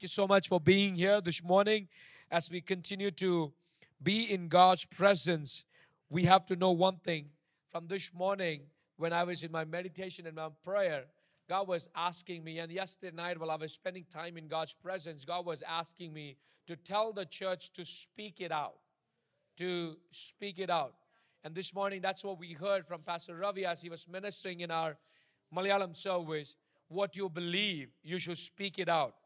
Thank you so much for being here this morning. As we continue to be in God's presence, we have to know one thing. From this morning, when I was in my meditation and my prayer, God was asking me, and yesterday night while I was spending time in God's presence, God was asking me to tell the church to speak it out. To speak it out. And this morning, that's what we heard from Pastor Ravi as he was ministering in our Malayalam service. What you believe, you should speak it out.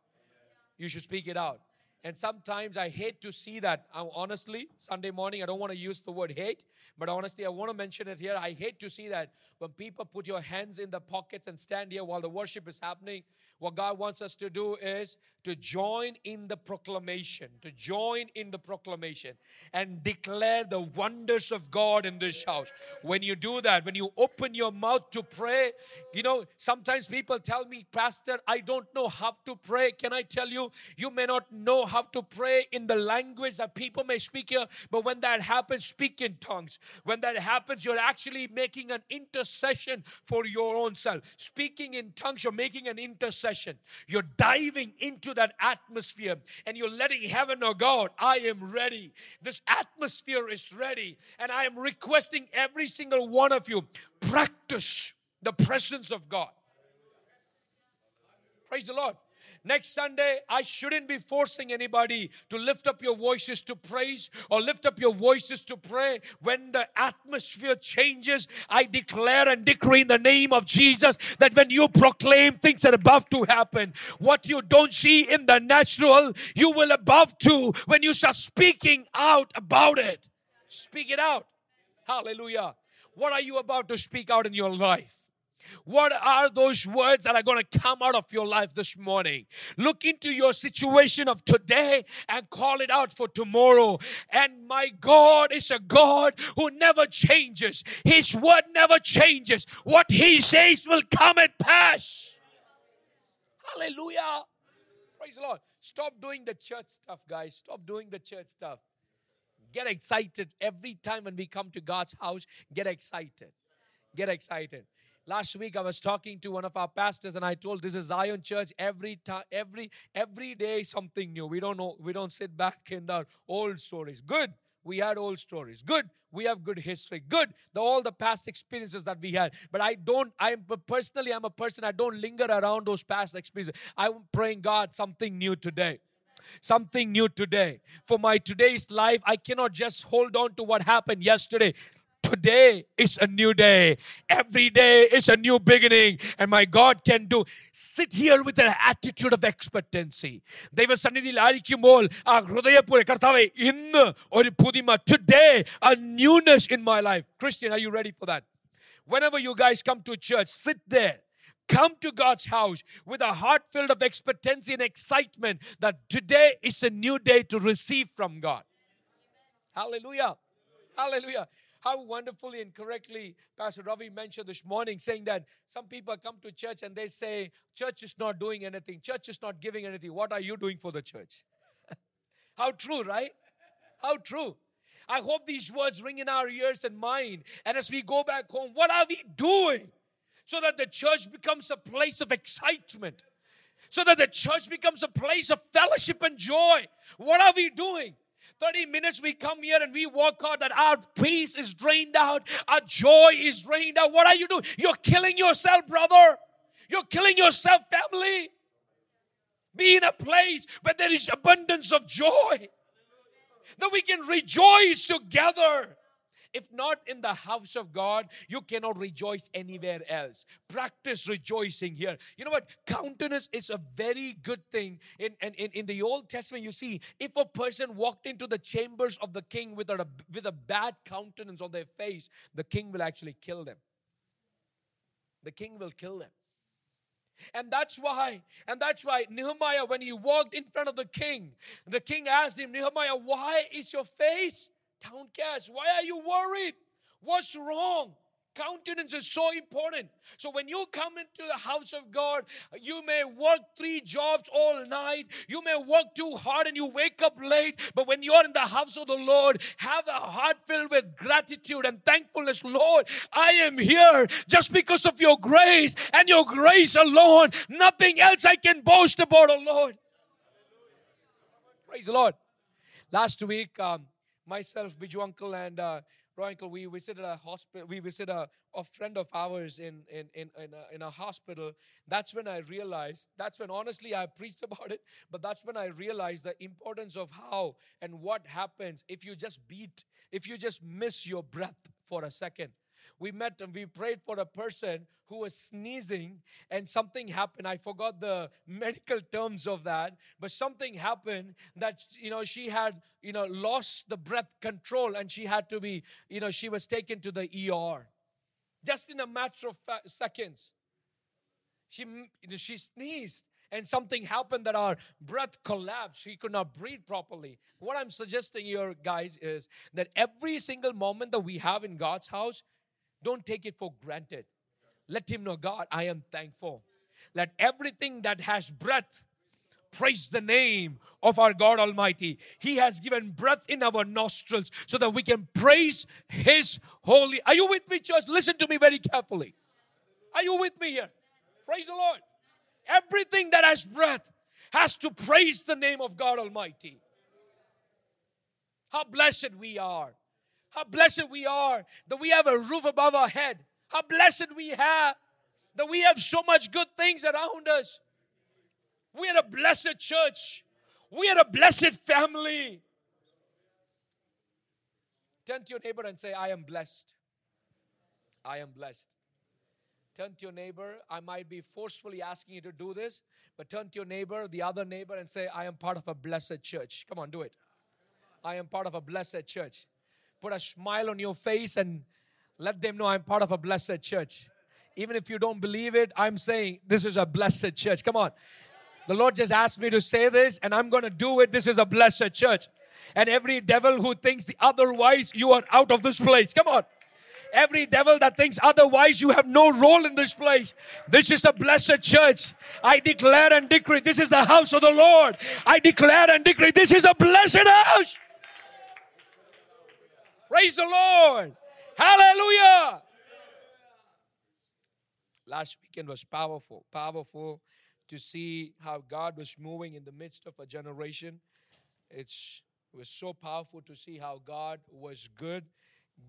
You should speak it out. And sometimes I hate to see that. I'm, honestly, Sunday morning, I don't want to use the word hate, but honestly, I want to mention it here. I hate to see that when people put your hands in the pockets and stand here while the worship is happening. What God wants us to do is to join in the proclamation, to join in the proclamation and declare the wonders of God in this house. When you do that, when you open your mouth to pray, you know, sometimes people tell me, Pastor, I don't know how to pray. Can I tell you, you may not know how to pray in the language that people may speak here, but when that happens, speak in tongues. When that happens, you're actually making an intercession for your own self. Speaking in tongues, you're making an intercession. You're diving into that atmosphere and you're letting heaven know, God, I am ready. This atmosphere is ready. And I am requesting every single one of you practice the presence of God. Praise the Lord. Next Sunday, I shouldn't be forcing anybody to lift up your voices to praise or lift up your voices to pray. When the atmosphere changes, I declare and decree in the name of Jesus that when you proclaim things are about to happen, what you don't see in the natural, you will above to when you start speaking out about it. Speak it out. Hallelujah. What are you about to speak out in your life? What are those words that are going to come out of your life this morning? Look into your situation of today and call it out for tomorrow. And my God is a God who never changes. His word never changes. What He says will come and pass. Hallelujah. Praise the Lord. Stop doing the church stuff, guys. Stop doing the church stuff. Get excited every time when we come to God's house. Get excited. Get excited. Last week I was talking to one of our pastors and I told this is Zion Church every time every every day something new. We don't know we don't sit back in our old stories. Good. We had old stories. Good. We have good history. Good. The, all the past experiences that we had. But I don't, I'm personally, I'm a person, I don't linger around those past experiences. I'm praying, God, something new today something new today. For my today's life, I cannot just hold on to what happened yesterday. Today is a new day. Every day is a new beginning. And my God can do. Sit here with an attitude of expectancy. ദൈവസന്നിധിയിൽ ആയിരിക്കുമ്പോൾ ആ ഹൃദയപൂരെ കർത്താവെ ഇന്ന് ഒരു പുതിമ today a newness in my life. Christian, are you ready for that? Whenever you guys come to church, sit there. Come to God's house with a heart filled of expectancy and excitement that today is a new day to receive from God. Hallelujah. Hallelujah how wonderfully and correctly Pastor Ravi mentioned this morning, saying that some people come to church and they say, Church is not doing anything, church is not giving anything. What are you doing for the church? how true, right? How true. I hope these words ring in our ears and mind. And as we go back home, what are we doing so that the church becomes a place of excitement? So that the church becomes a place of fellowship and joy. What are we doing? 30 minutes we come here and we walk out that our peace is drained out, our joy is drained out. What are you doing? You're killing yourself, brother. You're killing yourself, family. Be in a place where there is abundance of joy. That we can rejoice together. If not in the house of God, you cannot rejoice anywhere else. Practice rejoicing here. You know what? Countenance is a very good thing. In, in, in the Old Testament, you see, if a person walked into the chambers of the king with a, with a bad countenance on their face, the king will actually kill them. The king will kill them. And that's why, and that's why Nehemiah, when he walked in front of the king, the king asked him, Nehemiah, why is your face downcast? Why are you worried? What's wrong? Countenance is so important. So when you come into the house of God, you may work three jobs all night. You may work too hard and you wake up late. But when you're in the house of the Lord, have a heart filled with gratitude and thankfulness. Lord, I am here just because of your grace and your grace alone. Nothing else I can boast about, oh Lord. Praise the Lord. Last week, um, myself, Biju Uncle, and uh, Roy Uncle, we visited a hospital. We visited a, a friend of ours in in in in a, in a hospital. That's when I realized. That's when honestly I preached about it. But that's when I realized the importance of how and what happens if you just beat, if you just miss your breath for a second we met and we prayed for a person who was sneezing and something happened i forgot the medical terms of that but something happened that you know she had you know lost the breath control and she had to be you know she was taken to the er just in a matter of seconds she she sneezed and something happened that our breath collapsed. She could not breathe properly. What I'm suggesting here, guys, is that every single moment that we have in God's house, don't take it for granted. Let him know, God, I am thankful. Let everything that has breath praise the name of our God Almighty. He has given breath in our nostrils so that we can praise His holy. Are you with me, church? Listen to me very carefully. Are you with me here? Praise the Lord. Everything that has breath has to praise the name of God Almighty. How blessed we are how blessed we are that we have a roof above our head. How blessed we have that we have so much good things around us. We are a blessed church. We are a blessed family. Turn to your neighbor and say, I am blessed. I am blessed. Turn to your neighbor. I might be forcefully asking you to do this, but turn to your neighbor, the other neighbor, and say, I am part of a blessed church. Come on, do it. I am part of a blessed church put a smile on your face and let them know I'm part of a blessed church. Even if you don't believe it, I'm saying this is a blessed church. Come on. The Lord just asked me to say this, and I'm going to do it. This is a blessed church. And every devil who thinks the otherwise, you are out of this place. Come on. Every devil that thinks otherwise, you have no role in this place. This is a blessed church. I declare and decree this is the house of the Lord. I declare and decree this is a blessed house. Praise the Lord. Hallelujah. Last weekend was powerful, powerful to see how God was moving in the midst of a generation. It's, it was so powerful to see how God was good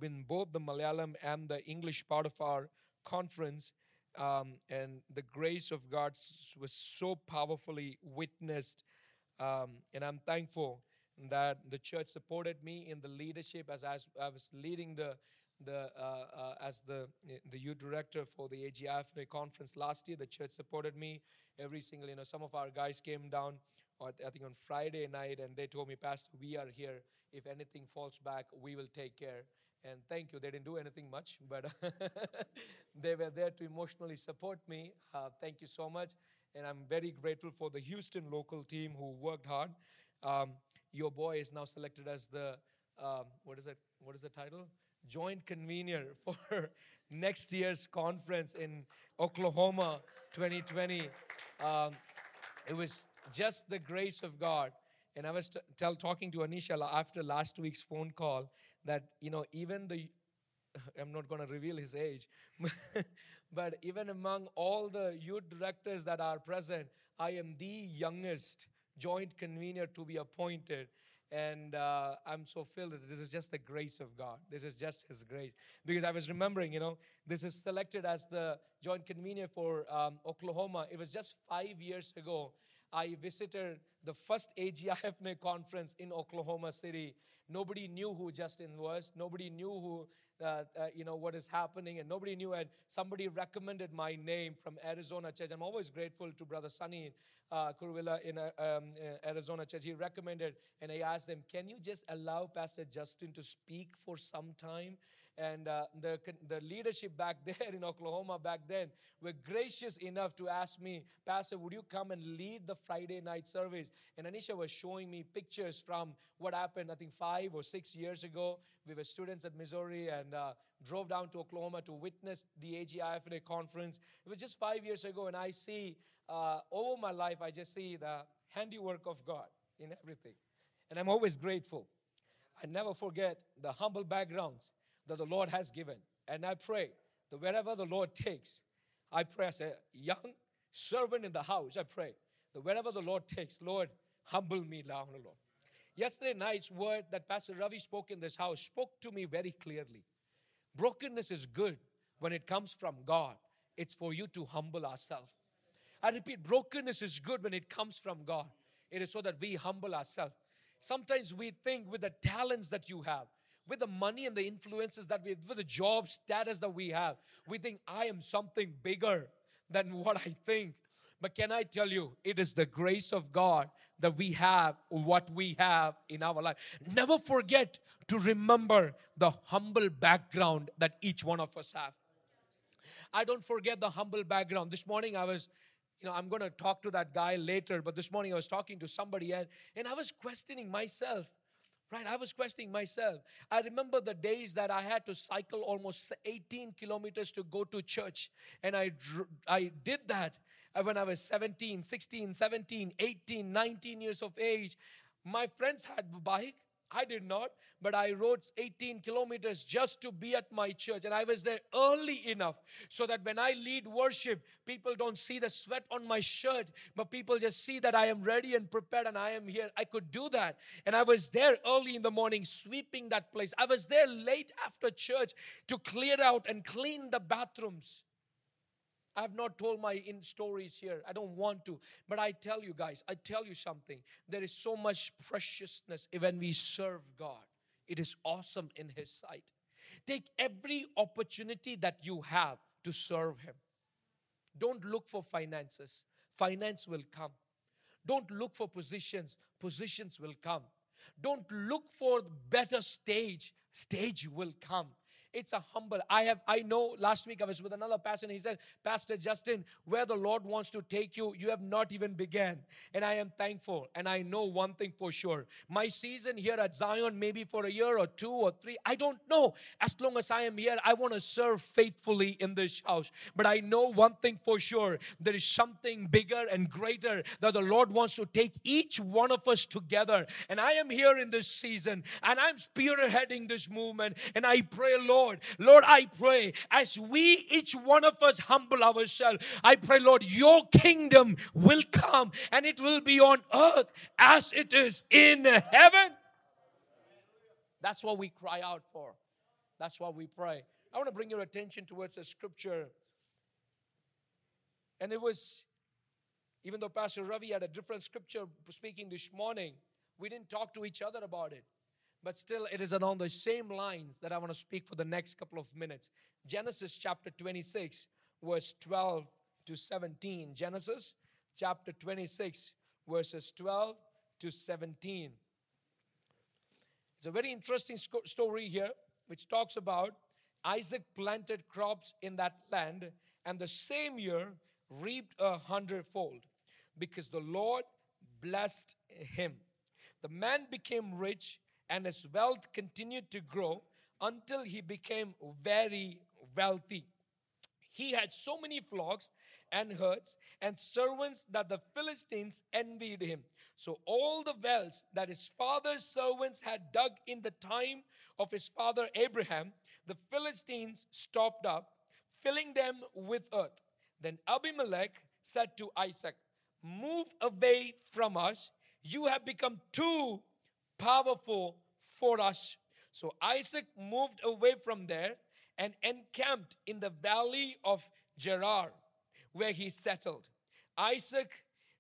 in both the Malayalam and the English part of our conference. Um, and the grace of God was so powerfully witnessed. Um, and I'm thankful that the church supported me in the leadership as I was leading the the uh, uh, as the the youth director for the AGIFNA conference last year. The church supported me every single. You know, some of our guys came down, or I think on Friday night, and they told me, Pastor, we are here. If anything falls back, we will take care. And thank you. They didn't do anything much, but they were there to emotionally support me. Uh, thank you so much. And I'm very grateful for the Houston local team who worked hard. Um, your boy is now selected as the um, what is it? What is the title? Joint convener for next year's conference in Oklahoma 2020. Um, it was just the grace of God. And I was t- tell, talking to Anisha after last week's phone call that, you know, even the, I'm not going to reveal his age, but even among all the youth directors that are present, I am the youngest joint convener to be appointed. And uh, I'm so filled that this is just the grace of God. This is just His grace. Because I was remembering, you know, this is selected as the joint convener for um, Oklahoma. It was just five years ago. I visited the first AGIFNA conference in Oklahoma City. Nobody knew who Justin was. Nobody knew who uh, uh, you know what is happening and nobody knew and somebody recommended my name from arizona church i'm always grateful to brother sunny uh, Kurvilla in uh, um, uh, arizona church he recommended and i asked them can you just allow pastor justin to speak for some time and uh, the, the leadership back there in Oklahoma back then were gracious enough to ask me, Pastor, would you come and lead the Friday night service? And Anisha was showing me pictures from what happened, I think, five or six years ago. We were students at Missouri and uh, drove down to Oklahoma to witness the AGIFNA conference. It was just five years ago, and I see uh, over my life, I just see the handiwork of God in everything. And I'm always grateful. I never forget the humble backgrounds that the Lord has given. And I pray that wherever the Lord takes, I pray as a young servant in the house, I pray that wherever the Lord takes, Lord, humble me down, Lord. Yesterday night's word that Pastor Ravi spoke in this house spoke to me very clearly. Brokenness is good when it comes from God, it's for you to humble ourselves. I repeat, brokenness is good when it comes from God. It is so that we humble ourselves. Sometimes we think with the talents that you have, with the money and the influences that we have, with the job status that we have, we think I am something bigger than what I think. But can I tell you, it is the grace of God that we have what we have in our life. Never forget to remember the humble background that each one of us have. I don't forget the humble background. This morning I was, you know, I'm going to talk to that guy later, but this morning I was talking to somebody and, and I was questioning myself. Right, I was questioning myself. I remember the days that I had to cycle almost 18 kilometers to go to church, and I I did that uh, when I was 17, 16, 17, 18, 19 years of age. My friends had bike. I did not, but I rode 18 kilometers just to be at my church. And I was there early enough so that when I lead worship, people don't see the sweat on my shirt, but people just see that I am ready and prepared and I am here. I could do that. And I was there early in the morning sweeping that place. I was there late after church to clear out and clean the bathrooms. I have not told my in stories here. I don't want to. But I tell you guys, I tell you something. There is so much preciousness when we serve God. It is awesome in His sight. Take every opportunity that you have to serve Him. Don't look for finances, finance will come. Don't look for positions, positions will come. Don't look for better stage, stage will come. It's a humble. I have I know last week I was with another pastor and he said, Pastor Justin, where the Lord wants to take you, you have not even began. And I am thankful. And I know one thing for sure. My season here at Zion, maybe for a year or two or three, I don't know. As long as I am here, I want to serve faithfully in this house. But I know one thing for sure. There is something bigger and greater that the Lord wants to take each one of us together. And I am here in this season and I'm spearheading this movement. And I pray, Lord, Lord. Lord, I pray as we, each one of us, humble ourselves, I pray, Lord, your kingdom will come and it will be on earth as it is in heaven. That's what we cry out for. That's what we pray. I want to bring your attention towards a scripture. And it was, even though Pastor Ravi had a different scripture speaking this morning, we didn't talk to each other about it but still it is along the same lines that I want to speak for the next couple of minutes. Genesis chapter 26, verse 12 to 17. Genesis chapter 26, verses 12 to 17. It's a very interesting story here, which talks about Isaac planted crops in that land and the same year reaped a hundredfold because the Lord blessed him. The man became rich and his wealth continued to grow until he became very wealthy. He had so many flocks and herds and servants that the Philistines envied him. So, all the wells that his father's servants had dug in the time of his father Abraham, the Philistines stopped up, filling them with earth. Then Abimelech said to Isaac, Move away from us. You have become too powerful for us. So Isaac moved away from there and encamped in the valley of Gerar, where he settled. Isaac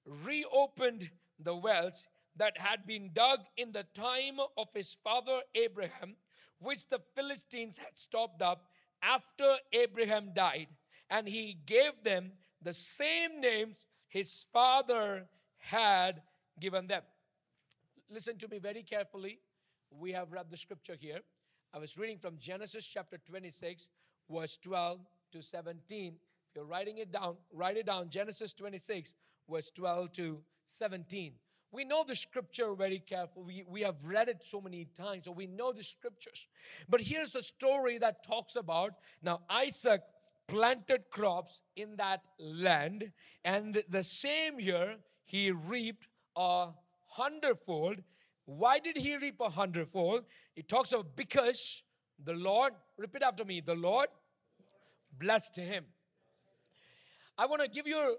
reopened the wells that had been dug in the time of his father Abraham, which the Philistines had stopped up after Abraham died, and he gave them the same names his father had given them. Listen to me very carefully. We have read the scripture here. I was reading from Genesis chapter 26, verse 12 to 17. If you're writing it down, write it down. Genesis 26, verse 12 to 17. We know the scripture very carefully. We, we have read it so many times, so we know the scriptures. But here's a story that talks about now Isaac planted crops in that land, and the same year he reaped a hundredfold. Why did he reap a hundredfold? It talks of because the Lord, repeat after me, the Lord blessed him. I want to give you,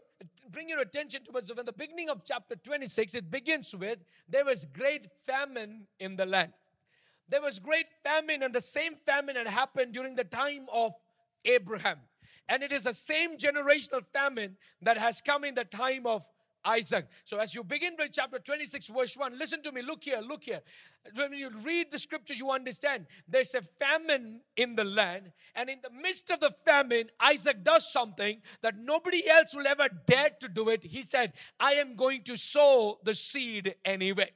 bring your attention towards when the beginning of chapter 26, it begins with, there was great famine in the land. There was great famine, and the same famine had happened during the time of Abraham. And it is the same generational famine that has come in the time of Isaac. So as you begin with chapter 26, verse 1, listen to me. Look here, look here. When you read the scriptures, you understand there's a famine in the land. And in the midst of the famine, Isaac does something that nobody else will ever dare to do it. He said, I am going to sow the seed anyway.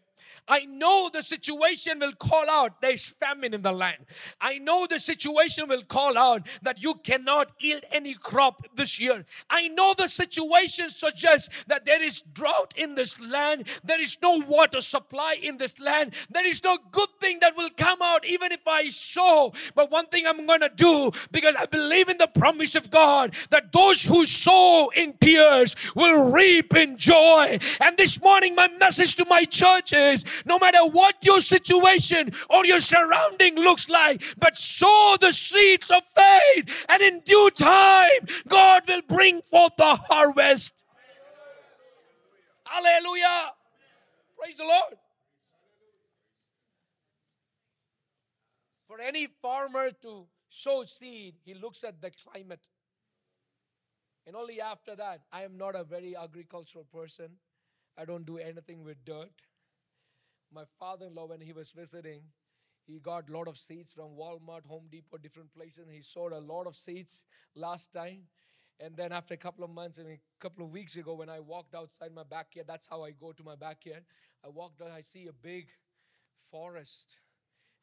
I know the situation will call out there's famine in the land. I know the situation will call out that you cannot yield any crop this year. I know the situation suggests that there is drought in this land, there is no water supply in this land, there is no good thing that will come out even if I sow. But one thing I'm going to do because I believe in the promise of God that those who sow in tears will reap in joy. And this morning, my message to my church is no matter what your situation or your surrounding looks like, but sow the seeds of faith, and in due time, God will bring forth the harvest. Hallelujah. Praise the Lord. For any farmer to sow seed, he looks at the climate. And only after that, I am not a very agricultural person. I don't do anything with dirt my father-in-law when he was visiting he got a lot of seeds from walmart home depot different places and he sold a lot of seeds last time and then after a couple of months and a couple of weeks ago when i walked outside my backyard that's how i go to my backyard i walked out i see a big forest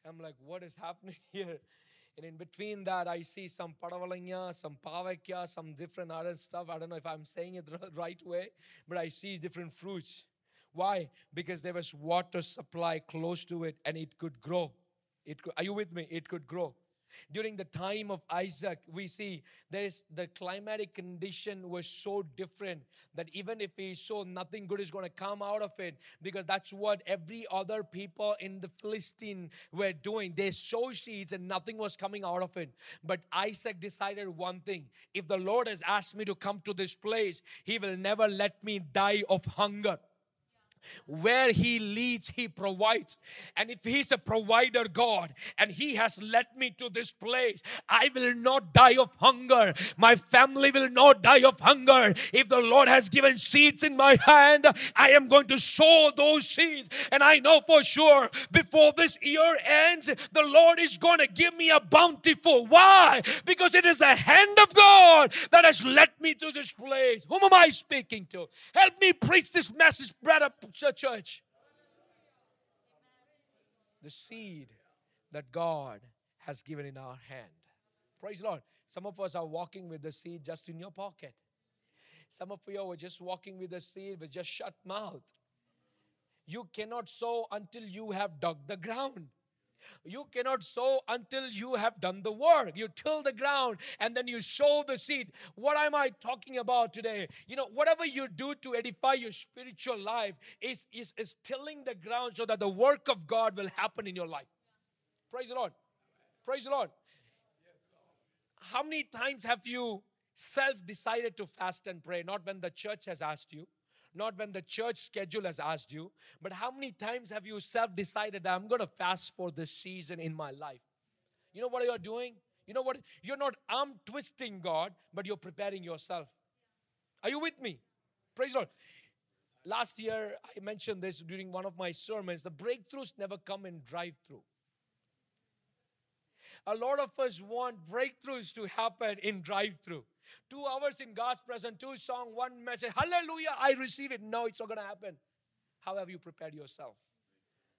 i'm like what is happening here and in between that, I see some padavalanya, some pavakya, some different other stuff. I don't know if I'm saying it the right way, but I see different fruits. Why? Because there was water supply close to it and it could grow. It could, are you with me? It could grow. During the time of Isaac, we see there is the climatic condition was so different that even if he saw nothing good is going to come out of it, because that's what every other people in the Philistine were doing. They sowed seeds and nothing was coming out of it. But Isaac decided one thing if the Lord has asked me to come to this place, he will never let me die of hunger. Where He leads, He provides. And if He's a provider God and He has led me to this place, I will not die of hunger. My family will not die of hunger. If the Lord has given seeds in my hand, I am going to sow those seeds. And I know for sure before this year ends, the Lord is going to give me a bountiful. Why? Because it is the hand of God that has led me to this place. Whom am I speaking to? Help me preach this message, brother church. The seed that God has given in our hand. Praise the Lord. Some of us are walking with the seed just in your pocket. Some of you are just walking with the seed with just shut mouth. You cannot sow until you have dug the ground. You cannot sow until you have done the work. You till the ground and then you sow the seed. What am I talking about today? You know, whatever you do to edify your spiritual life is, is, is tilling the ground so that the work of God will happen in your life. Praise the Lord. Praise the Lord. How many times have you self decided to fast and pray? Not when the church has asked you not when the church schedule has asked you, but how many times have you self decided that I'm going to fast for this season in my life? You know what you're doing? You know what? You're not arm twisting God, but you're preparing yourself. Are you with me? Praise Lord. Last year, I mentioned this during one of my sermons. The breakthroughs never come in drive through. A lot of us want breakthroughs to happen in drive through. Two hours in God's presence, two song, one message. Hallelujah, I receive it. No, it's not going to happen. How have you prepared yourself?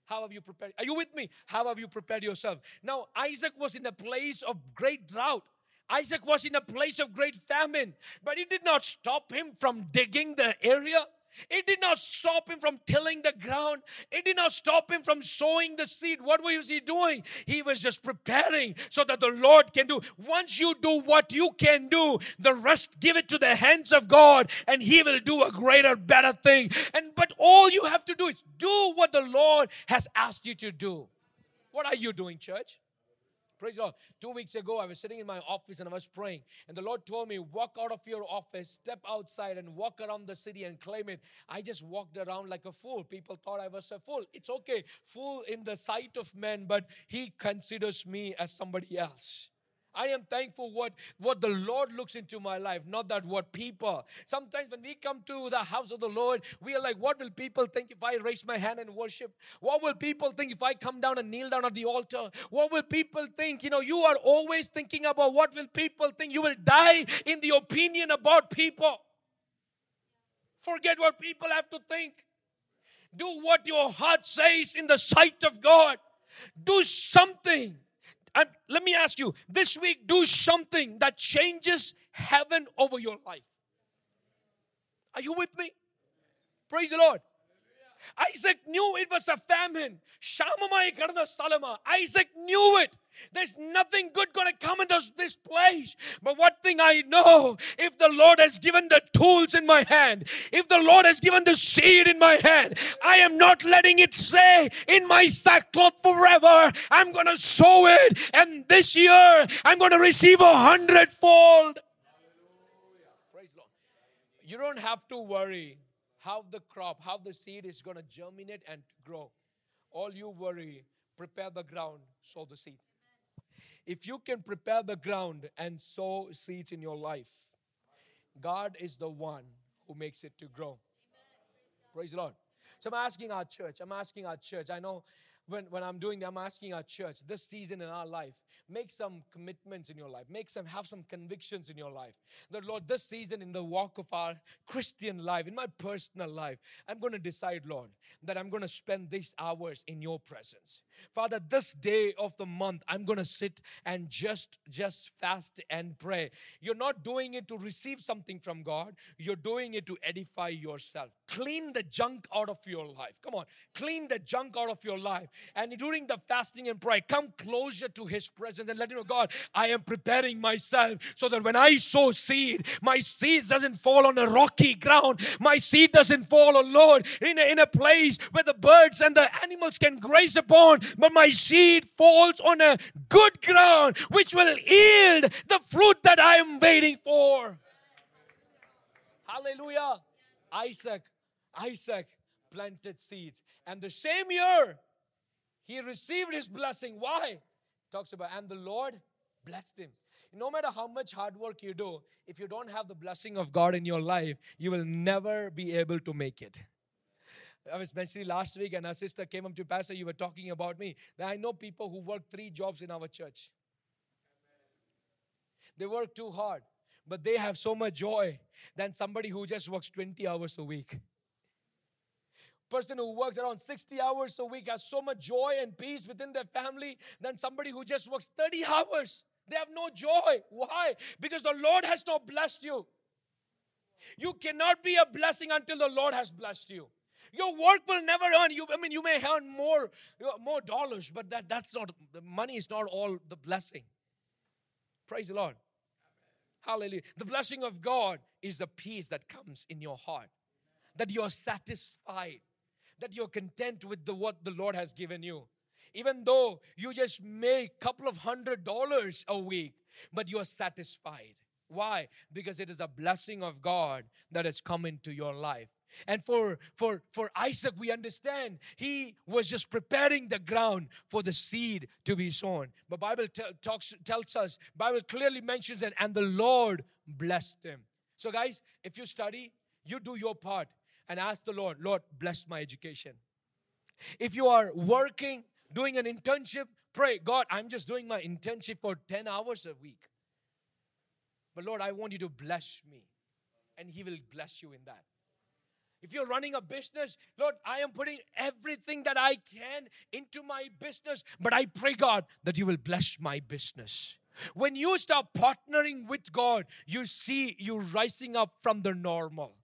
How have you prepared? Are you with me? How have you prepared yourself? Now, Isaac was in a place of great drought. Isaac was in a place of great famine, but it did not stop him from digging the area. It did not stop him from tilling the ground. It did not stop him from sowing the seed. What was he doing? He was just preparing so that the Lord can do. Once you do what you can do, the rest give it to the hands of God and he will do a greater, better thing. And but all you have to do is do what the Lord has asked you to do. What are you doing, church? Praise the Lord. Two weeks ago, I was sitting in my office and I was praying. And the Lord told me, Walk out of your office, step outside, and walk around the city and claim it. I just walked around like a fool. People thought I was a fool. It's okay, fool in the sight of men, but He considers me as somebody else. I am thankful what, what the Lord looks into my life, not that what people. Sometimes when we come to the house of the Lord, we are like, what will people think if I raise my hand and worship? What will people think if I come down and kneel down at the altar? What will people think? You know, you are always thinking about what will people think. You will die in the opinion about people. Forget what people have to think. Do what your heart says in the sight of God. Do something and let me ask you this week, do something that changes heaven over your life. Are you with me? Praise the Lord. Isaac knew it was a famine. Shamamai karna stalama. Isaac knew it. There's nothing good going to come into this place. But one thing I know if the Lord has given the tools in my hand, if the Lord has given the seed in my hand, I am not letting it stay in my sackcloth forever. I'm going to sow it. And this year, I'm going to receive a hundredfold. Praise Lord. You don't have to worry how the crop, how the seed is going to germinate and grow. All you worry, prepare the ground, sow the seed. If you can prepare the ground and sow seeds in your life, God is the one who makes it to grow. Praise the Lord. So I'm asking our church, I'm asking our church. I know when, when I'm doing that, I'm asking our church this season in our life, make some commitments in your life, make some, have some convictions in your life. That Lord, this season in the walk of our Christian life, in my personal life, I'm going to decide, Lord, that I'm going to spend these hours in your presence. Father, this day of the month, I'm going to sit and just just fast and pray. You're not doing it to receive something from God. You're doing it to edify yourself. Clean the junk out of your life. Come on, clean the junk out of your life. And during the fasting and prayer, come closer to His presence and let Him know, God, I am preparing myself so that when I sow seed, my seed doesn't fall on a rocky ground. My seed doesn't fall, oh Lord, in a, in a place where the birds and the animals can graze upon but my seed falls on a good ground which will yield the fruit that I am waiting for. Hallelujah. Isaac, Isaac planted seeds. And the same year, he received his blessing. Why? Talks about, and the Lord blessed him. No matter how much hard work you do, if you don't have the blessing of God in your life, you will never be able to make it. I was mentioning last week, and our sister came up to Pastor. You were talking about me. That I know people who work three jobs in our church. They work too hard, but they have so much joy than somebody who just works 20 hours a week. Person who works around 60 hours a week has so much joy and peace within their family than somebody who just works 30 hours. They have no joy. Why? Because the Lord has not blessed you. You cannot be a blessing until the Lord has blessed you. Your work will never earn you. I mean, you may earn more, uh, more dollars, but that, that's not the money is not all the blessing. Praise the Lord. Hallelujah. The blessing of God is the peace that comes in your heart. That you're satisfied. That you're content with the what the Lord has given you. Even though you just make a couple of hundred dollars a week, but you're satisfied. Why? Because it is a blessing of God that has come into your life. And for, for, for Isaac, we understand he was just preparing the ground for the seed to be sown. But Bible t- talks, tells us, Bible clearly mentions that, and the Lord blessed him. So guys, if you study, you do your part and ask the Lord, Lord, bless my education. If you are working, doing an internship, pray, God, I'm just doing my internship for 10 hours a week. But Lord, I want you to bless me. And He will bless you in that. If you're running a business, Lord, I am putting everything that I can into my business, but I pray, God, that you will bless my business. When you start partnering with God, you see you rising up from the normal.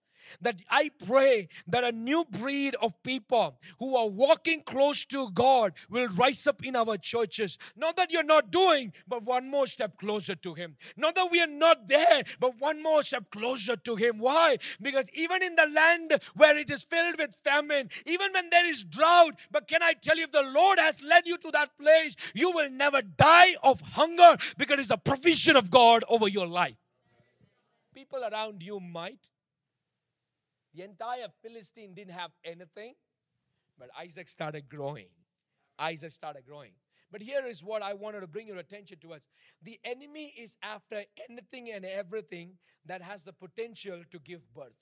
That I pray that a new breed of people who are walking close to God will rise up in our churches. Not that you're not doing, but one more step closer to Him. Not that we are not there, but one more step closer to Him. Why? Because even in the land where it is filled with famine, even when there is drought, but can I tell you, if the Lord has led you to that place, you will never die of hunger because it's a provision of God over your life. People around you might, the entire Philistine didn't have anything, but Isaac started growing. Isaac started growing. But here is what I wanted to bring your attention towards. The enemy is after anything and everything that has the potential to give birth.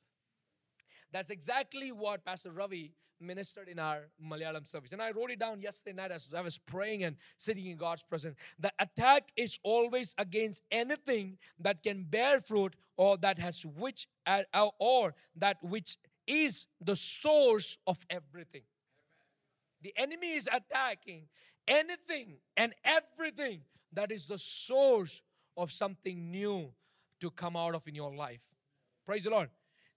That's exactly what Pastor Ravi ministered in our Malayalam service. And I wrote it down yesterday night as I was praying and sitting in God's presence. The attack is always against anything that can bear fruit or that has which uh, or that which is the source of everything. The enemy is attacking anything and everything that is the source of something new to come out of in your life. Praise the Lord.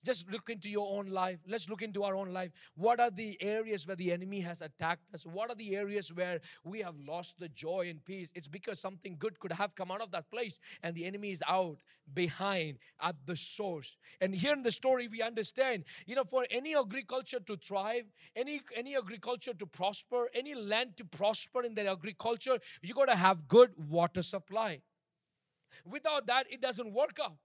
Just look into your own life. Let's look into our own life. What are the areas where the enemy has attacked us? What are the areas where we have lost the joy and peace? It's because something good could have come out of that place and the enemy is out behind at the source. And here in the story, we understand, you know, for any agriculture to thrive, any any agriculture to prosper, any land to prosper in their agriculture, you got to have good water supply. Without that, it doesn't work out.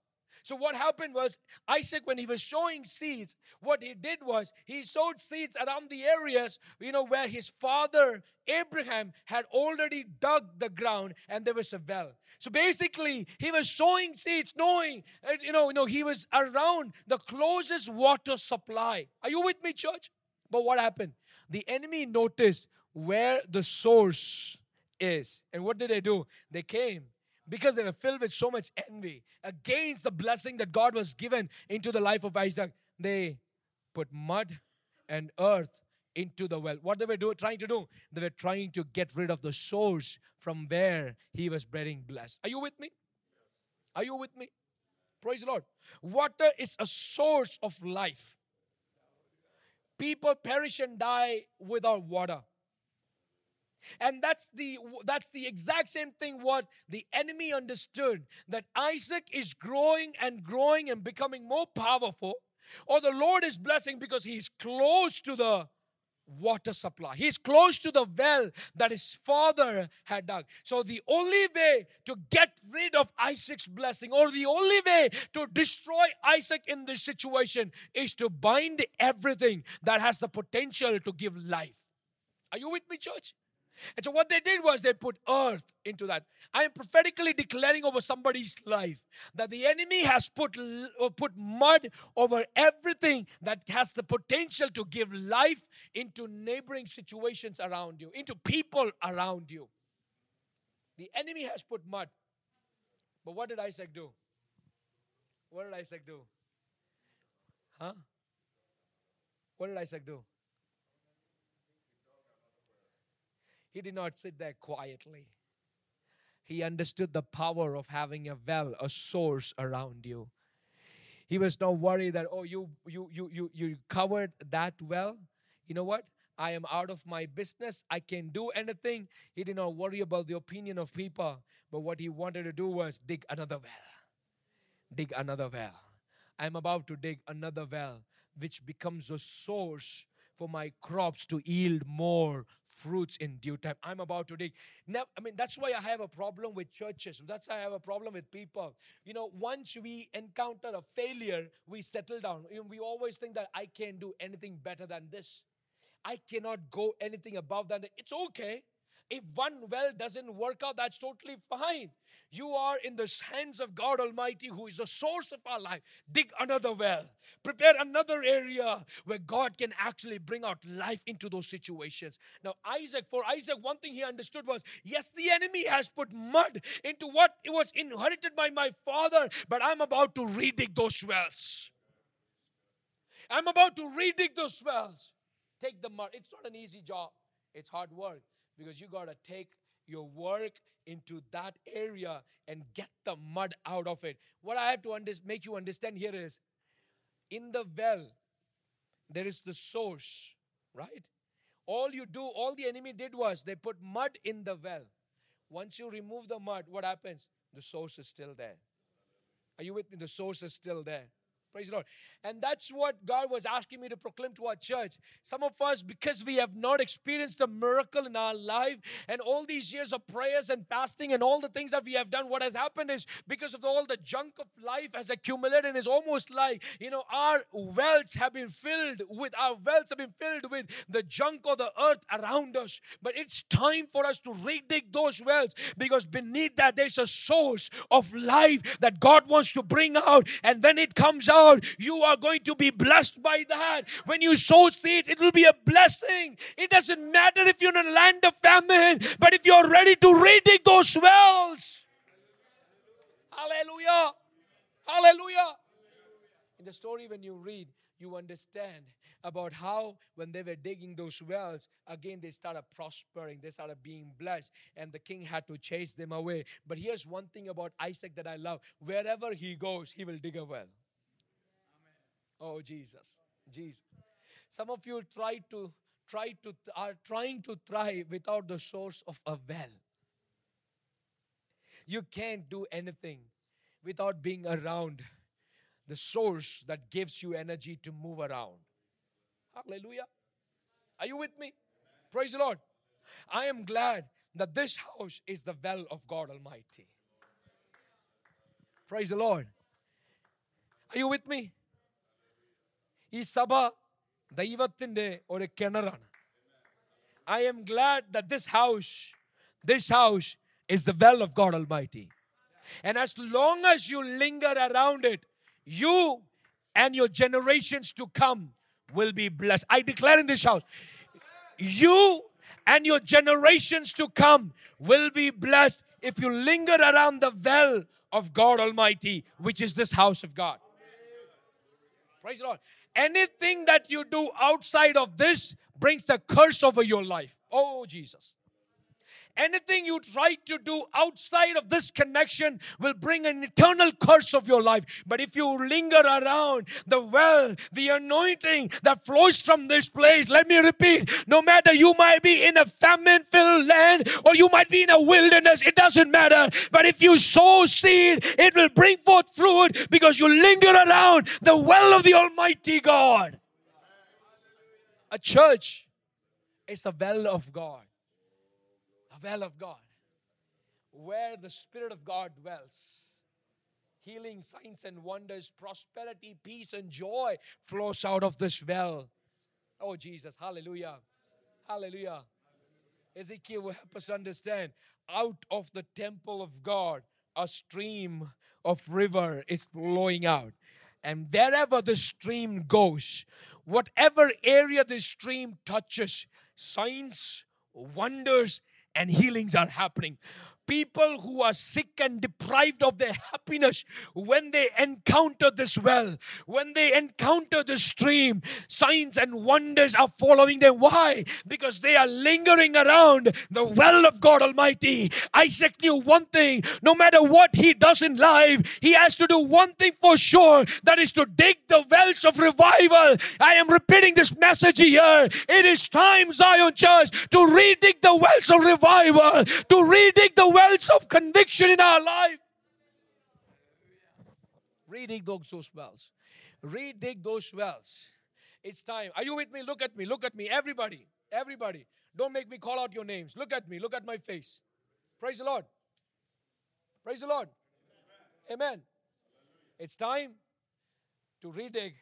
So what happened was Isaac, when he was sowing seeds, what he did was he sowed seeds around the areas, you know, where his father Abraham had already dug the ground and there was a well. So basically, he was sowing seeds, knowing, uh, you know, you know, he was around the closest water supply. Are you with me, church? But what happened? The enemy noticed where the source is. And what did they do? They came because they were filled with so much envy against the blessing that God was given into the life of Isaac, they put mud and earth into the well. What they were do, trying to do? They were trying to get rid of the source from where he was being blessed. Are you with me? Are you with me? Praise the Lord. Water is a source of life. People perish and die without water. And that's the that's the exact same thing what the enemy understood that Isaac is growing and growing and becoming more powerful or the Lord is blessing because he's close to the water supply. He's close to the well that his father had dug. So, the only way to get rid of Isaac's blessing, or the only way to destroy Isaac in this situation, is to bind everything that has the potential to give life. Are you with me, church? And so what they did was they put earth into that. I am prophetically declaring over somebody's life that the enemy has put uh, put mud over everything that has the potential to give life into neighboring situations around you, into people around you. The enemy has put mud. But what did Isaac do? What did Isaac do? Huh? What did Isaac do? He did not sit there quietly. He understood the power of having a well, a source around you. He was not worried that, oh, you you you you you covered that well. You know what? I am out of my business. I can do anything. He did not worry about the opinion of people. But what he wanted to do was dig another well. Dig another well. I'm about to dig another well, which becomes a source for my crops to yield more fruits in due time. I'm about to dig. Now, I mean, that's why I have a problem with churches. That's why I have a problem with people. You know, once we encounter a failure, we settle down. We always think that I can't do anything better than this. I cannot go anything above that. It's okay. If one well doesn't work out, that's totally fine. You are in the hands of God Almighty, who is the source of our life. Dig another well, prepare another area where God can actually bring out life into those situations. Now, Isaac, for Isaac, one thing he understood was yes, the enemy has put mud into what it was inherited by my father, but I'm about to redig those wells. I'm about to redig those wells. Take the mud. It's not an easy job, it's hard work because you got to take your work into that area and get the mud out of it. What I have to under- make you understand here is in the well, there is the source, right? All you do, all the enemy did was they put mud in the well. Once you remove the mud, what happens? The source is still there. Are you with me? The source is still there. Praise the Lord. And that's what God was asking me to proclaim to our church. Some of us, because we have not experienced a miracle in our life and all these years of prayers and fasting and all the things that we have done, what has happened is because of all the junk of life has accumulated, and it's almost like, you know, our wells have been filled with, our wells have been filled with the junk of the earth around us. But it's time for us to redig those wells because beneath that there's a source of life that God wants to bring out. And when it comes out, out, you are going to be blessed by that. When you sow seeds, it will be a blessing. It doesn't matter if you're in a land of famine, but if you're ready to redig those wells. Hallelujah. Hallelujah. In the story, when you read, you understand about how when they were digging those wells, again they started prospering, they started being blessed, and the king had to chase them away. But here's one thing about Isaac that I love wherever he goes, he will dig a well. Oh, Jesus. Jesus. Some of you try to try to are trying to thrive without the source of a well. You can't do anything without being around the source that gives you energy to move around. Hallelujah. Are you with me? Praise the Lord. I am glad that this house is the well of God Almighty. Praise the Lord. Are you with me? ഈ സഭ ദൈവത്തിൻ്റെ ഒരു കിണറാണ് I M GLAAD the this house this house is the well of God Almighty. And as long as you linger around it, you and your generations to come will be blessed. I declare in this house, you and your generations to come will be blessed if you linger around the well of God Almighty, which is this house of God. Praise the Lord. Anything that you do outside of this brings the curse over your life. Oh, Jesus. Anything you try to do outside of this connection will bring an eternal curse of your life. But if you linger around the well, the anointing that flows from this place, let me repeat no matter you might be in a famine filled land or you might be in a wilderness, it doesn't matter. But if you sow seed, it will bring forth fruit because you linger around the well of the Almighty God. A church is the well of God well of God, where the Spirit of God dwells. Healing, signs, and wonders, prosperity, peace, and joy flows out of this well. Oh, Jesus, hallelujah. Hallelujah. Ezekiel will help us understand out of the temple of God, a stream of river is flowing out. And wherever the stream goes, whatever area the stream touches, signs, wonders, and healings are happening people who are sick and deprived of their happiness, when they encounter this well, when they encounter the stream, signs and wonders are following them. Why? Because they are lingering around the well of God Almighty. Isaac knew one thing no matter what he does in life, he has to do one thing for sure that is to dig the wells of revival. I am repeating this message here. It is time, Zion Church, to redig the wells of revival, to redig the wells of conviction in our life. Redig those wells. Redig those wells. It's time. Are you with me? Look at me. Look at me. Everybody. Everybody. Don't make me call out your names. Look at me. Look at my face. Praise the Lord. Praise the Lord. Amen. It's time to redig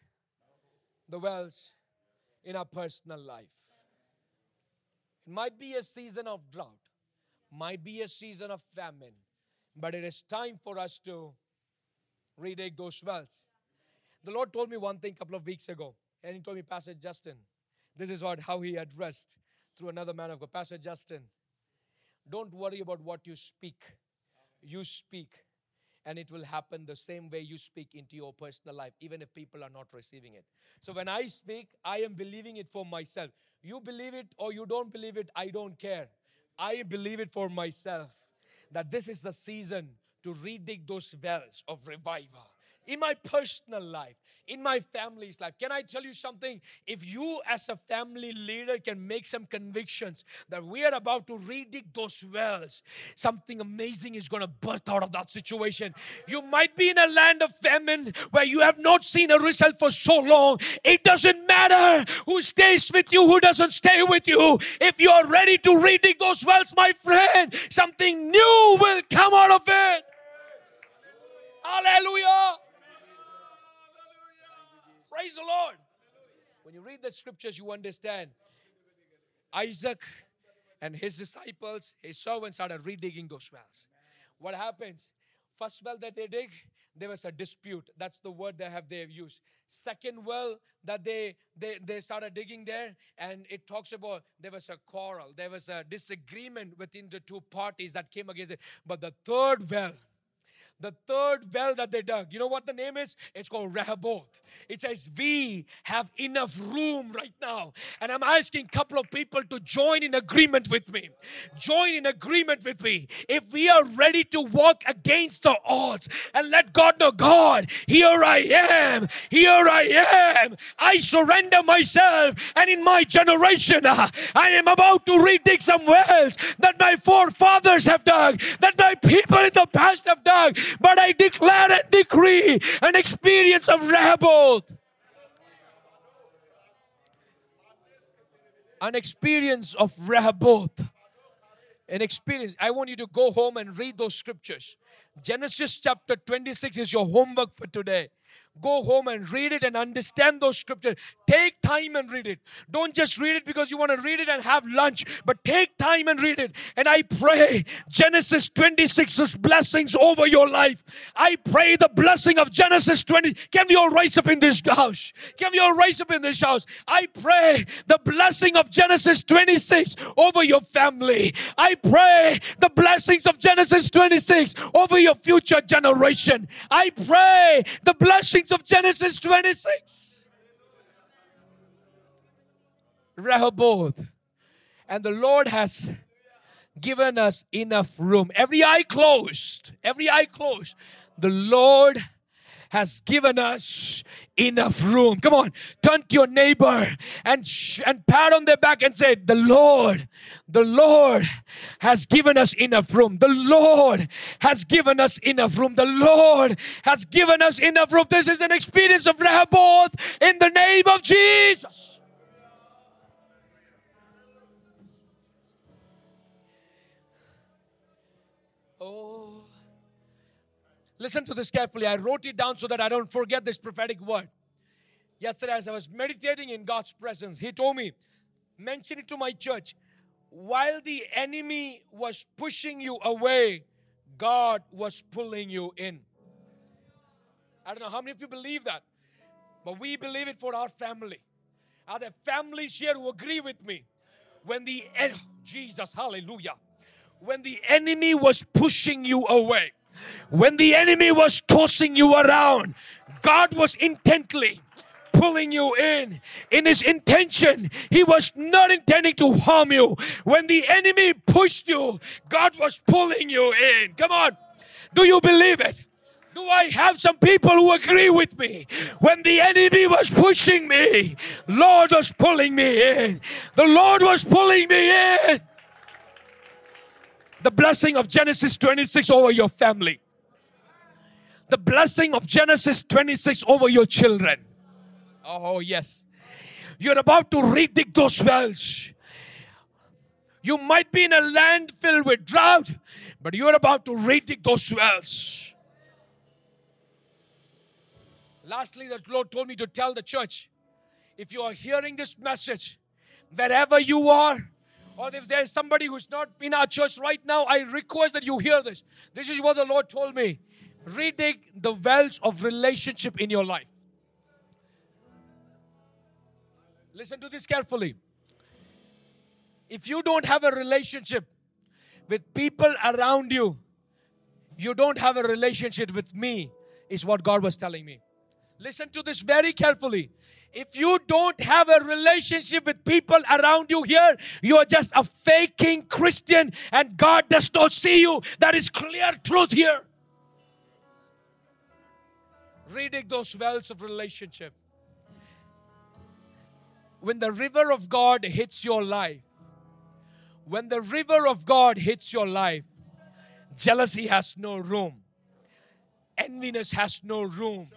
the wells in our personal life. It might be a season of drought might be a season of famine, but it is time for us to redig those wells. The Lord told me one thing a couple of weeks ago, and He told me, Pastor Justin, this is what how He addressed through another man of God, Pastor Justin. Don't worry about what you speak. You speak, and it will happen the same way you speak into your personal life, even if people are not receiving it. So when I speak, I am believing it for myself. You believe it or you don't believe it, I don't care. I believe it for myself that this is the season to redig those wells of revival in my personal life, in my family's life. Can I tell you something? If you, as a family leader, can make some convictions that we are about to redig those wells, something amazing is going to birth out of that situation. You might be in a land of famine where you have not seen a result for so long. It doesn't matter who stays with you, who doesn't stay with you. If you are ready to redig those wells, my friend, something new will come out of it. Hallelujah. Praise the Lord. When you read the scriptures, you understand Isaac and his disciples, his servants started redigging those wells. What happens? First well that they dig, there was a dispute. That's the word they have they have used. Second well that they, they they started digging there, and it talks about there was a quarrel, there was a disagreement within the two parties that came against it. But the third well, the third well that they dug, you know what the name is? It's called Rehoboth. It says, We have enough room right now. And I'm asking a couple of people to join in agreement with me. Join in agreement with me. If we are ready to walk against the odds and let God know, God, here I am. Here I am. I surrender myself. And in my generation, uh, I am about to redig some wells that my forefathers have dug, that my people in the past have dug. But I declare and decree an experience of Rehoboth. An experience of Rehoboth. An experience. I want you to go home and read those scriptures. Genesis chapter 26 is your homework for today. Go home and read it and understand those scriptures. Take time and read it. Don't just read it because you want to read it and have lunch, but take time and read it. And I pray Genesis 26's blessings over your life. I pray the blessing of Genesis 20. Can we all rise up in this house? Can we all rise up in this house? I pray the blessing of Genesis 26 over your family. I pray the blessings of Genesis 26 over your future generation. I pray the blessings of Genesis 26. Rehoboth. And the Lord has given us enough room. Every eye closed. Every eye closed. The Lord has given us enough room. Come on, turn to your neighbor and sh- and pat on their back and say, "The Lord, the Lord has given us enough room. The Lord has given us enough room. The Lord has given us enough room." This is an experience of Rehoboth in the name of Jesus. Listen to this carefully. I wrote it down so that I don't forget this prophetic word. Yesterday, as I was meditating in God's presence, He told me, mention it to my church. While the enemy was pushing you away, God was pulling you in. I don't know how many of you believe that, but we believe it for our family. Are there families here who agree with me? When the en- Jesus, hallelujah, when the enemy was pushing you away, when the enemy was tossing you around, God was intently pulling you in. In his intention, he was not intending to harm you. When the enemy pushed you, God was pulling you in. Come on. Do you believe it? Do I have some people who agree with me? When the enemy was pushing me, Lord was pulling me in. The Lord was pulling me in. The blessing of Genesis 26 over your family. The blessing of Genesis 26 over your children. Oh, yes. You're about to redig those wells. You might be in a land filled with drought, but you're about to redig those wells. Lastly, the Lord told me to tell the church if you are hearing this message, wherever you are, or if there's somebody who's not in our church right now, I request that you hear this. This is what the Lord told me. Redig the wells of relationship in your life. Listen to this carefully. If you don't have a relationship with people around you, you don't have a relationship with me, is what God was telling me. Listen to this very carefully. If you don't have a relationship with people around you here, you are just a faking Christian and God does not see you. That is clear truth here. Reading those wells of relationship. When the river of God hits your life, when the river of God hits your life, jealousy has no room, enviness has no room.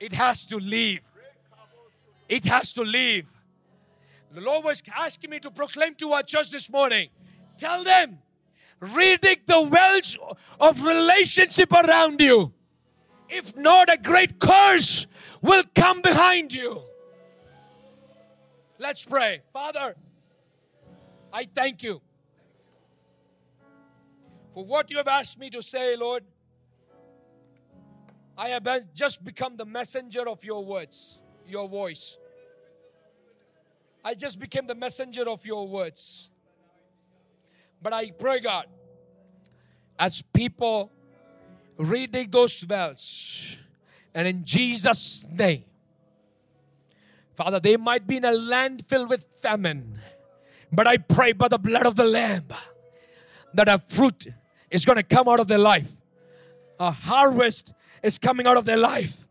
It has to leave. It has to leave. The Lord was asking me to proclaim to our church this morning. Tell them, redig the wells of relationship around you. If not, a great curse will come behind you. Let's pray. Father, I thank you for what you have asked me to say, Lord. I have just become the messenger of your words, your voice. I just became the messenger of your words. But I pray, God, as people redig those wells, and in Jesus' name, Father, they might be in a land filled with famine, but I pray by the blood of the Lamb that a fruit is going to come out of their life. A harvest is coming out of their life.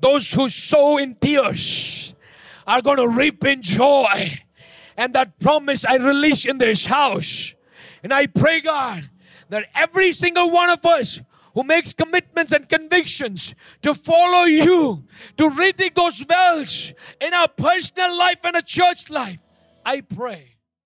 Those who sow in tears are going to reap in joy. And that promise I release in this house. And I pray, God, that every single one of us who makes commitments and convictions to follow you, to redig those wells in our personal life and a church life, I pray